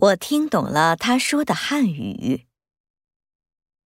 我听懂了他说的汉语。